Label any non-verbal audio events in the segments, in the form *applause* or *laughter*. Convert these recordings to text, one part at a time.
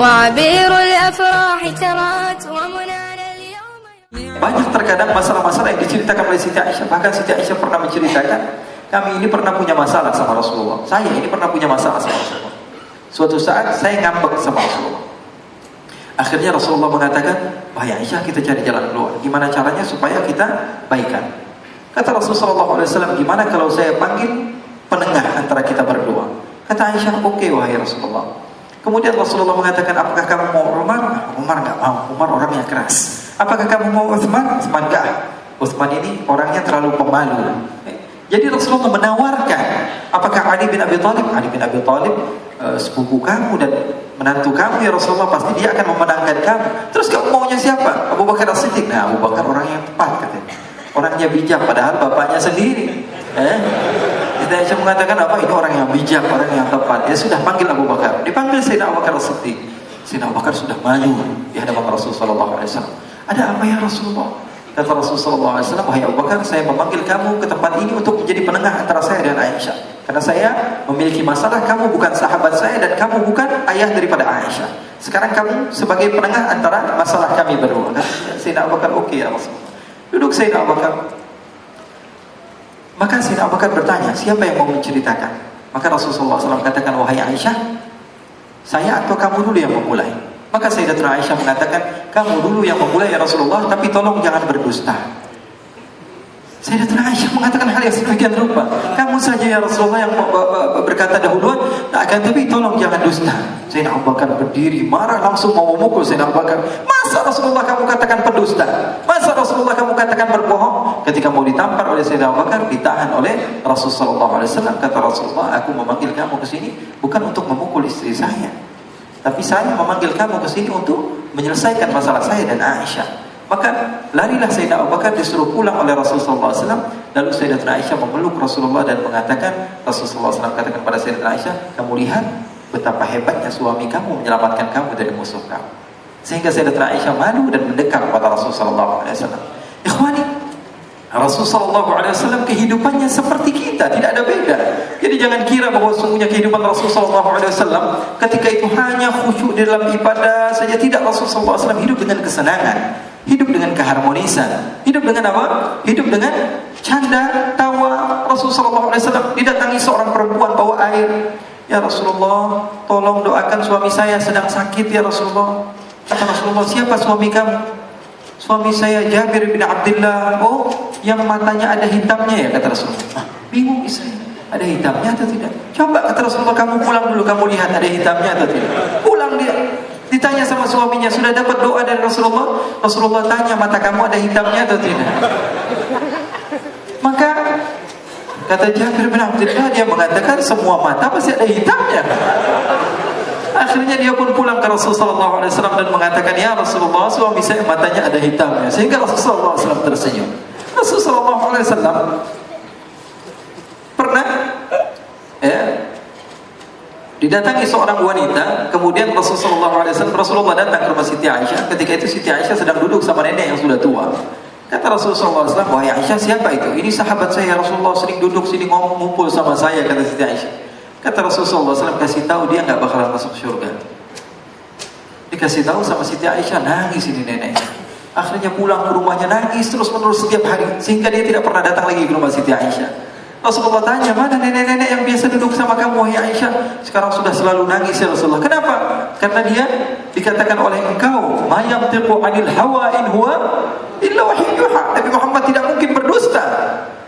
وعبير الأفراح ترات ومنانا اليوم Banyak terkadang masalah-masalah yang diceritakan oleh Siti Aisyah. Bahkan Siti Aisyah pernah menceritakan, kami ini pernah punya masalah sama Rasulullah. Saya ini pernah punya masalah sama Rasulullah. Suatu saat saya ngambek sama Rasulullah. Akhirnya Rasulullah mengatakan, wahai Aisyah kita cari jalan keluar. Gimana caranya supaya kita baikan? Kata Rasulullah SAW, gimana kalau saya panggil penengah antara kita berdua? Kata Aisyah, oke okay, wahai Rasulullah. Kemudian Rasulullah mengatakan, apakah kamu mau Umar? Umar nggak mau. Umar orangnya keras. Apakah kamu mau Uthman? Uthman enggak. Uthman ini orangnya terlalu pemalu. Jadi Rasulullah menawarkan, apakah Ali bin Abi Thalib? Ali bin Abi Thalib uh, sepupu kamu dan menantu kamu ya Rasulullah pasti dia akan memenangkan kamu. Terus kamu maunya siapa? Abu Bakar As-Siddiq. Nah, Abu Bakar orang yang tepat katanya. Orangnya bijak padahal bapaknya sendiri. Eh? Kita Aisyah mengatakan apa? Ini orang yang bijak, orang yang tepat. Ya sudah panggil Abu Bakar. Dipanggil Sayyidina Abu Bakar As-Siddiq. Sayyidina Abu Bakar sudah maju di hadapan Rasulullah SAW. Ada apa ya Rasulullah? Kata Rasulullah SAW, wahai Abu Bakar, saya memanggil kamu ke tempat ini untuk menjadi penengah antara saya dan Aisyah. Karena saya memiliki masalah, kamu bukan sahabat saya dan kamu bukan ayah daripada Aisyah. Sekarang kamu sebagai penengah antara masalah kami berdua. Sayyidina Abu Bakar, oke okay, ya Rasulullah. Duduk Sayyidina Abu Bakar. Maka Sayyidina Abu Bakar bertanya, siapa yang mau menceritakan? Maka Rasulullah SAW katakan, wahai Aisyah, saya atau kamu dulu yang memulai? Maka Sayyidatuna Aisyah mengatakan, kamu dulu yang memulai ya Rasulullah, tapi tolong jangan berdusta. Sayyidatuna Aisyah mengatakan hal yang sedemikian rupa. Kamu saja ya Rasulullah yang berkata dahuluan, tak akan tapi tolong jangan dusta. Sayyidina Abu Bakar berdiri, marah langsung mau memukul Sayyidina Abu Bakar. Masa Rasulullah kamu katakan pendusta? Masa Rasulullah kamu katakan berbohong? Ketika mau ditampar oleh Sayyidina Abu Bakar, ditahan oleh Rasulullah SAW. Kata Rasulullah, aku memanggil kamu ke sini bukan untuk memukul istri saya. Tapi saya memanggil kamu ke sini untuk menyelesaikan masalah saya dan Aisyah. Maka larilah Sayyidina Abu Bakar disuruh pulang oleh Rasulullah SAW Lalu Sayyidatuna Aisyah memeluk Rasulullah dan mengatakan Rasulullah SAW katakan pada Sayyidatuna Aisyah Kamu lihat betapa hebatnya suami kamu menyelamatkan kamu dari musuh kamu Sehingga Sayyidatuna Aisyah malu dan mendekat kepada Rasulullah SAW Ikhwani Rasulullah SAW kehidupannya seperti kita, tidak ada beda. Jadi jangan kira bahwa sungguhnya kehidupan Rasulullah SAW ketika itu hanya khusyuk di dalam ibadah saja. Tidak Rasulullah SAW hidup dengan kesenangan, hidup dengan keharmonisan, hidup dengan apa? Hidup dengan canda, tawa. Rasulullah SAW didatangi seorang perempuan bawa air. Ya Rasulullah, tolong doakan suami saya sedang sakit ya Rasulullah. Kata Rasulullah, siapa suami kamu? Suami saya Jabir bin Abdullah. Oh, yang matanya ada hitamnya ya kata Rasulullah. Ah, bingung istri. Ada hitamnya atau tidak? Coba kata Rasulullah kamu pulang dulu kamu lihat ada hitamnya atau tidak. Pulang dia. Ditanya sama suaminya, sudah dapat doa dari Rasulullah? Rasulullah tanya, mata kamu ada hitamnya atau tidak? Maka kata Jabir bin Abdullah dia mengatakan semua mata pasti ada hitamnya. Akhirnya dia pun pulang ke Rasulullah SAW dan mengatakan, Ya Rasulullah, suami saya matanya ada hitamnya. Sehingga Rasulullah SAW tersenyum. Rasulullah SAW pernah ya, didatangi seorang wanita, kemudian Rasulullah SAW Rasulullah datang ke rumah Siti Aisyah. Ketika itu Siti Aisyah sedang duduk sama nenek yang sudah tua. Kata Rasulullah SAW, wahai Aisyah siapa itu? Ini sahabat saya Rasulullah sering duduk sini ngomong ngumpul sama saya kata Siti Aisyah. Kata Rasulullah SAW kasih tahu dia nggak bakalan masuk surga. Dikasih tahu sama Siti Aisyah nangis ini nenek. Akhirnya pulang ke rumahnya nangis terus menerus setiap hari sehingga dia tidak pernah datang lagi ke rumah Siti Aisyah. Rasulullah tanya mana nenek-nenek yang biasa duduk sama kamu wahai Aisyah sekarang sudah selalu nangis ya Rasulullah. Kenapa? Karena dia dikatakan oleh engkau mayam tiqu anil hawa in huwa illa wahyuha. Nabi Muhammad tidak mungkin berdusta.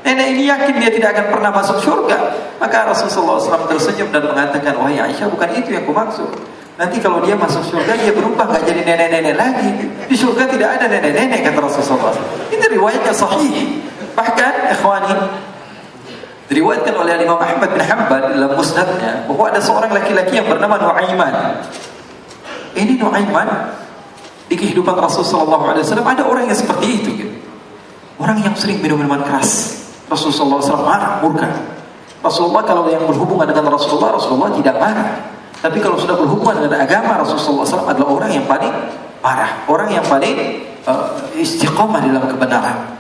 Nenek ini yakin dia tidak akan pernah masuk surga. Maka Rasulullah SAW tersenyum dan mengatakan, wahai Aisyah bukan itu yang kumaksud. Nanti kalau dia masuk surga dia berubah nggak jadi nenek-nenek lagi. Di surga tidak ada nenek-nenek kata Rasulullah. Itu riwayatnya sahih. Bahkan ikhwani diriwayatkan oleh Imam Ahmad bin Hanbal dalam musnadnya bahwa ada seorang laki-laki yang bernama Nuaiman. Ini Nuaiman di kehidupan Rasulullah SAW ada orang yang seperti itu. Gitu. Orang yang sering minum minuman keras. Rasulullah SAW marah, murka. Rasulullah kalau yang berhubungan dengan Rasulullah, Rasulullah tidak marah. Tapi kalau sudah berhubungan dengan agama, Rasulullah SAW adalah orang yang paling marah. Orang yang paling uh, istiqomah dalam kebenaran.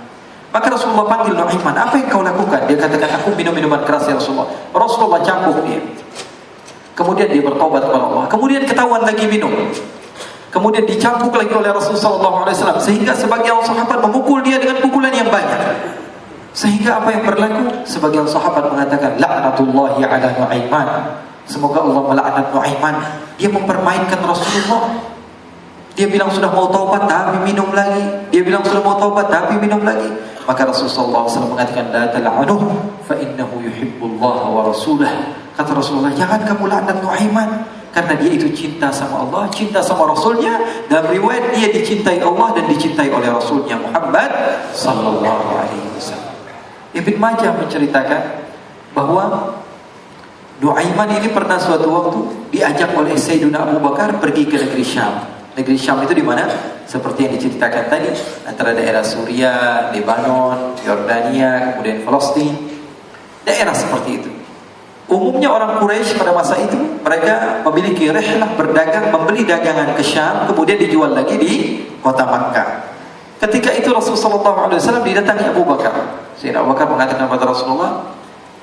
Maka Rasulullah panggil Nu'aiman, apa yang kau lakukan? Dia katakan, aku minum minuman keras ya Rasulullah. Rasulullah cambuk dia. Kemudian dia bertobat kepada Allah. Kemudian ketahuan lagi minum. Kemudian dicambuk lagi oleh Rasulullah SAW sehingga sebagian sahabat memukul dia dengan pukulan yang banyak. Sehingga apa yang berlaku? Sebagian sahabat mengatakan laknatullahi ala Nuaiman. Semoga Allah melaknat Nuaiman. Dia mempermainkan Rasulullah. Dia bilang sudah mau taubat tapi minum lagi. Dia bilang sudah mau taubat tapi minum lagi. Maka Rasulullah SAW mengatakan la tal'anuh fa innahu yuhibbullah wa rasulah. Kata Rasulullah, jangan kamu laknat Nuaiman karena dia itu cinta sama Allah, cinta sama Rasulnya. Dalam riwayat dia dicintai Allah dan dicintai oleh Rasulnya Muhammad Sallallahu Alaihi Wasallam. Ibn Majah menceritakan bahwa Nuaiman ini pernah suatu waktu diajak oleh Sayyidina Abu Bakar pergi ke negeri Syam. Negeri Syam itu di mana? Seperti yang diceritakan tadi, antara daerah Suriah, Lebanon, Yordania, kemudian Palestina. Daerah seperti itu. Umumnya orang Quraisy pada masa itu mereka memiliki rehlah berdagang, membeli dagangan ke Syam, kemudian dijual lagi di kota Makkah. Ketika itu Rasulullah SAW didatangi Abu Bakar. Sayyidina Abu Bakar mengatakan kepada Rasulullah,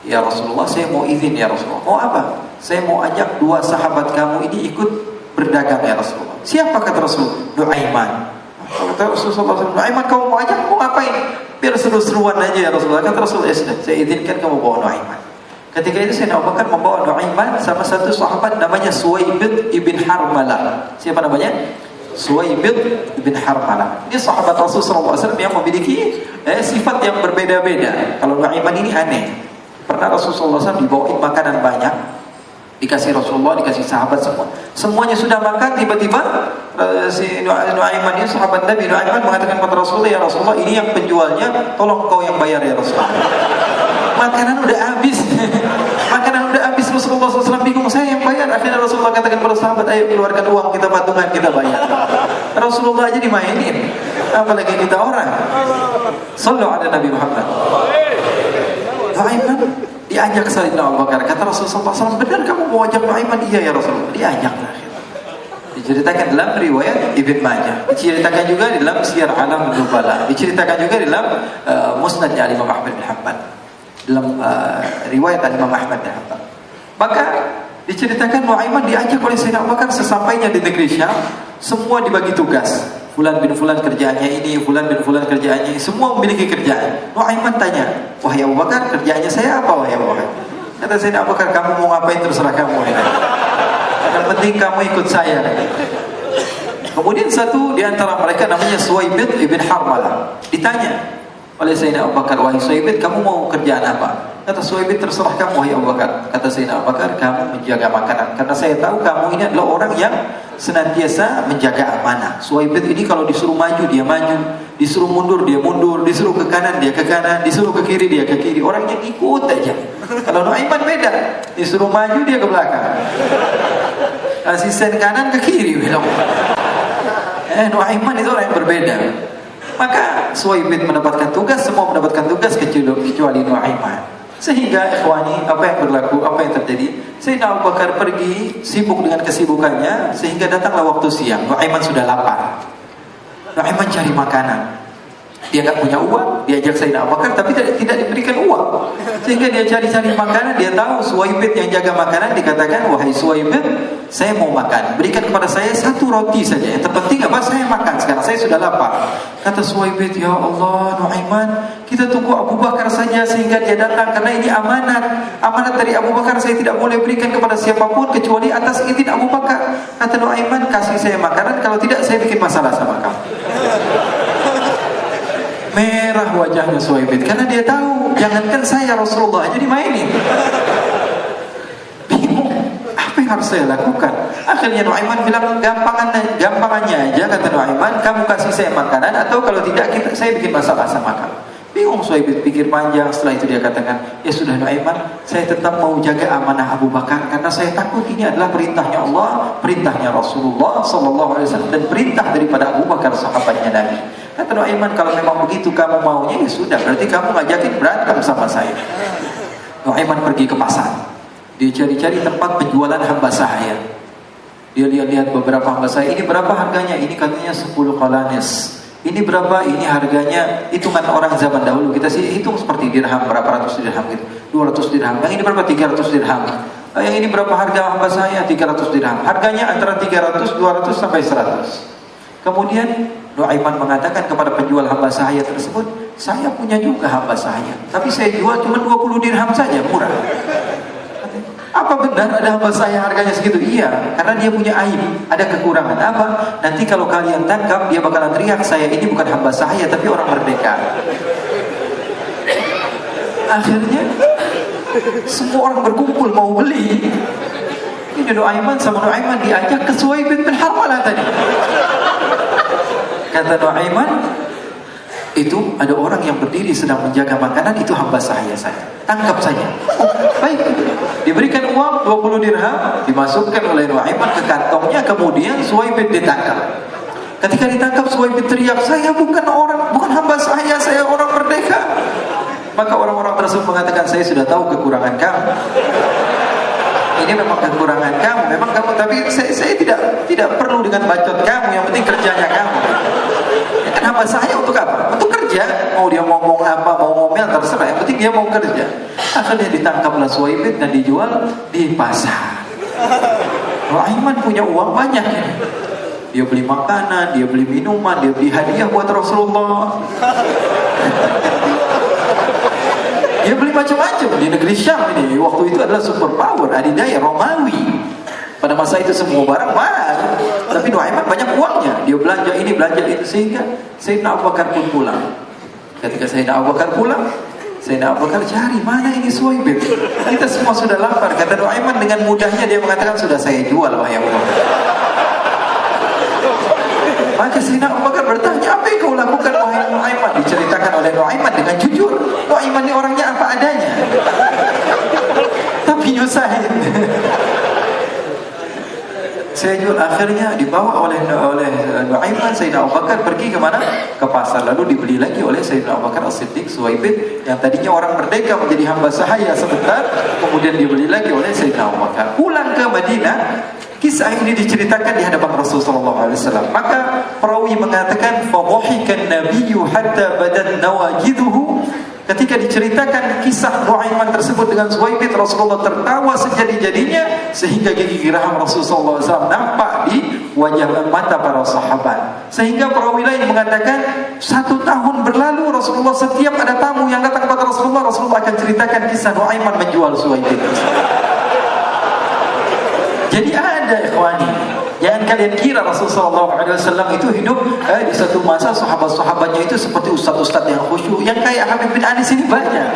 Ya Rasulullah, saya mau izin ya Rasulullah. Mau apa? Saya mau ajak dua sahabat kamu ini ikut berdagang ya Rasulullah. Siapa kata Rasul? Nuaiman. Kata Rasulullah SAW, Nuaiman kamu mau ajak? Mau ngapain? Biar seru-seruan aja ya Rasulullah. Kata Rasulullah, ya sudah, saya izinkan kamu bawa Nuaiman. Ketika itu Sayyidina Abu Bakar membawa Nuaiman sama satu sahabat namanya Suwaibid ibn Harmalah. Siapa namanya? Suwaibid ibn Harmalah. Ini sahabat Rasulullah SAW yang memiliki eh, sifat yang berbeda-beda. Kalau Nuaiman ini aneh. Pernah Rasulullah SAW dibawain makanan banyak. Dikasih Rasulullah, dikasih sahabat semua. Semuanya sudah makan, tiba-tiba uh, si Nuaiman ini sahabat Nabi Nuaiman mengatakan kepada Rasulullah, ya Rasulullah ini yang penjualnya, tolong kau yang bayar ya Rasulullah. Makanan udah habis. *laughs* Makanan udah habis Rasulullah SAW bingung saya yang bayar. Akhirnya Rasulullah katakan kepada sahabat, ayo keluarkan uang kita patungan kita bayar. Rasulullah aja dimainin. Apalagi kita orang. Sallu ala Nabi Muhammad. Nuaiman diajak Sayyidina Abu Bakar. Kata Rasulullah SAW, benar kamu mau ajak Nuaiman? Iya ya Rasulullah. Diajak lah. Diceritakan dalam riwayat Ibn Majah. Diceritakan juga dalam Syiar Alam Nubala. Diceritakan juga dalam uh, Musnadnya Imam Ahmad bin Hanbal. Dalam uh, riwayat Imam Ahmad bin Hanbal. Maka diceritakan Nuaiman diajak oleh Sayyidina Abu Bakar sesampainya di negeri Syam, semua dibagi tugas. Fulan bin Fulan kerjaannya ini, Fulan bin Fulan kerjaannya ini, semua memiliki kerjaan. Nuaiman tanya, wahai Abu Bakar, kerjaannya saya apa wahai Abu Bakar? Kata Sayyidina Abu Bakar, kamu mau ngapain terserah kamu. Ya. Yang penting kamu ikut saya. Kemudian satu di antara mereka namanya Suwaibid ibn Harmalah. Ditanya oleh Sayyidina Abu Bakar, wahai Suwaibid, kamu mau kerjaan apa? Kata Suwaibid, terserah kamu wahai Abu Bakar. Kata Sayyidina Abu Bakar, kamu menjaga makanan. Karena saya tahu kamu ini adalah orang yang senantiasa menjaga amanah. Suwaibid ini kalau disuruh maju, dia maju. Disuruh mundur, dia mundur. Disuruh ke kanan, dia ke kanan. Disuruh ke kiri, dia ke kiri. Orangnya ikut aja. Kalau Nuaiman beda. Disuruh maju, dia ke belakang. Asisten kanan ke kiri belok. Eh, Nuaiman itu orang yang berbeda. Maka Suwaibid mendapatkan tugas, semua mendapatkan tugas kecuali, kecuali Nuaiman. Sehingga ikhwani, apa yang berlaku, apa yang terjadi? Sayyidina Abu Bakar pergi sibuk dengan kesibukannya sehingga datanglah waktu siang. Nuaiman sudah lapar. Nuaiman cari makanan. Dia nggak punya uang, diajak Sayyidina Abu Bakar tapi tidak, tidak diberikan uang. Sehingga dia cari-cari makanan, dia tahu Suwaibid yang jaga makanan dikatakan, "Wahai Suwaibid, saya mau makan. Berikan kepada saya satu roti saja. Yang terpenting apa? Saya makan sekarang. Saya sudah lapar." Kata Suwaibid, "Ya Allah, Nuaiman, kita tunggu Abu Bakar saja sehingga dia datang karena ini amanat. Amanat dari Abu Bakar saya tidak boleh berikan kepada siapa pun kecuali atas izin Abu Bakar." Kata Nuaiman, "Kasih saya makanan, kalau tidak saya bikin masalah sama kamu." merah wajahnya Suhaibid karena dia tahu jangankan saya Rasulullah jadi mainin bingung apa yang harus saya lakukan. Akhirnya Nuaiman bilang gampangannya gampangannya aja kata Nuaiman kamu kasih saya makanan atau kalau tidak kita, saya bikin masalah sama kamu bingung Suhaibid pikir panjang. Setelah itu dia katakan ya sudah Nuaiman saya tetap mau jaga amanah Abu Bakar karena saya takut ini adalah perintahnya Allah perintahnya Rasulullah Sallallahu Alaihi Wasallam dan perintah daripada Abu Bakar sahabatnya Nabi. Kata Nuaiman kalau memang begitu kamu maunya ya sudah. Berarti kamu ngajakin berantem sama saya. Nuaiman pergi ke pasar. Dia cari-cari tempat penjualan hamba sahaya. Dia lihat-lihat beberapa hamba sahaya. Ini berapa harganya? Ini katanya 10 kalanes. Ini berapa? Ini harganya hitungan orang zaman dahulu. Kita sih hitung seperti dirham berapa ratus dirham gitu. 200 dirham. Yang ini berapa? 300 dirham. "Ah, yang ini berapa harga hamba saya 300 dirham harganya antara 300 200 sampai 100 kemudian Nuaiman mengatakan kepada penjual hamba sahaya tersebut saya punya juga hamba sahaya tapi saya jual cuma 20 dirham saja murah apa benar ada hamba saya harganya segitu? Iya, karena dia punya aib, ada kekurangan. Apa? Nanti kalau kalian tangkap, dia bakalan teriak, saya ini bukan hamba saya, tapi orang merdeka. Akhirnya, semua orang berkumpul mau beli. Ini Nuaiman sama Nuaiman diajak ke Suwaibin bin Harmalah tadi. Kata Nuaiman, itu ada orang yang berdiri sedang menjaga makanan itu hamba saya saya tangkap saja oh, baik diberikan uang 20 dirham dimasukkan oleh Nuaiman ke kantongnya kemudian Suwaibid ditangkap. Ketika ditangkap Suwaibid teriak saya bukan orang bukan hamba saya saya orang merdeka. Maka orang-orang tersebut mengatakan saya sudah tahu kekurangan kamu. Ini memang kekurangan kamu memang kamu tapi saya, saya tidak tidak perlu dengan bacot kamu yang penting kerjanya kamu Kenapa saya untuk apa? Untuk kerja. Mau dia ngomong apa, mau ngomel terserah. Yang penting dia mau kerja. Akhirnya ditangkaplah Suwaibid dan dijual di pasar. Aiman punya uang banyak. Dia beli makanan, dia beli minuman, dia beli hadiah buat Rasulullah. Dia beli macam-macam di negeri Syam ini. Waktu itu adalah super power, adidaya Romawi. Pada masa itu semua barang mahal. Tapi Nuaiman banyak uangnya. Dia belanja ini, belanja itu. Sehingga Sayyidina Abu Bakar pun pulang. Ketika Sayyidina Abu Bakar pulang, Sayyidina Abu Bakar cari mana ini Suwaibib. Kita semua sudah lapar. Kata Nuaiman dengan mudahnya dia mengatakan sudah saya jual wahai Allah. Maka Sayyidina Abu Bakar bertanya, apa yang kau lakukan wahai Nuaiman? Diceritakan oleh Nuaiman dengan jujur. Nuaiman ini orangnya apa adanya. Tapi nyusahin. Saya jual akhirnya dibawa oleh oleh Nuaiman Sayyidina Abu Bakar pergi ke mana? Ke pasar lalu dibeli lagi oleh Sayyidina Abu Bakar As-Siddiq Suwaibid yang tadinya orang merdeka menjadi hamba sahaya sebentar kemudian dibeli lagi oleh Sayyidina Abu Bakar. Pulang ke Madinah Kisah ini diceritakan di hadapan Rasulullah SAW. Maka perawi mengatakan, "Fadhahikan Nabiyyu hatta badan nawajiduhu." Ketika diceritakan kisah Nuaiman tersebut dengan Suwaibid, Rasulullah tertawa sejadi-jadinya sehingga gigi geraham Rasulullah SAW nampak di wajah mata para sahabat. Sehingga perawi lain mengatakan satu tahun berlalu Rasulullah setiap ada tamu yang datang kepada Rasulullah, Rasulullah akan ceritakan kisah Nuaiman menjual Suwaibid. Jadi ada ikhwani. Kalian kira Rasulullah SAW itu hidup eh, di satu masa sahabat-sahabatnya itu seperti ustaz-ustaz yang khusyuk. Yang kayak Habib bin Anis ini banyak.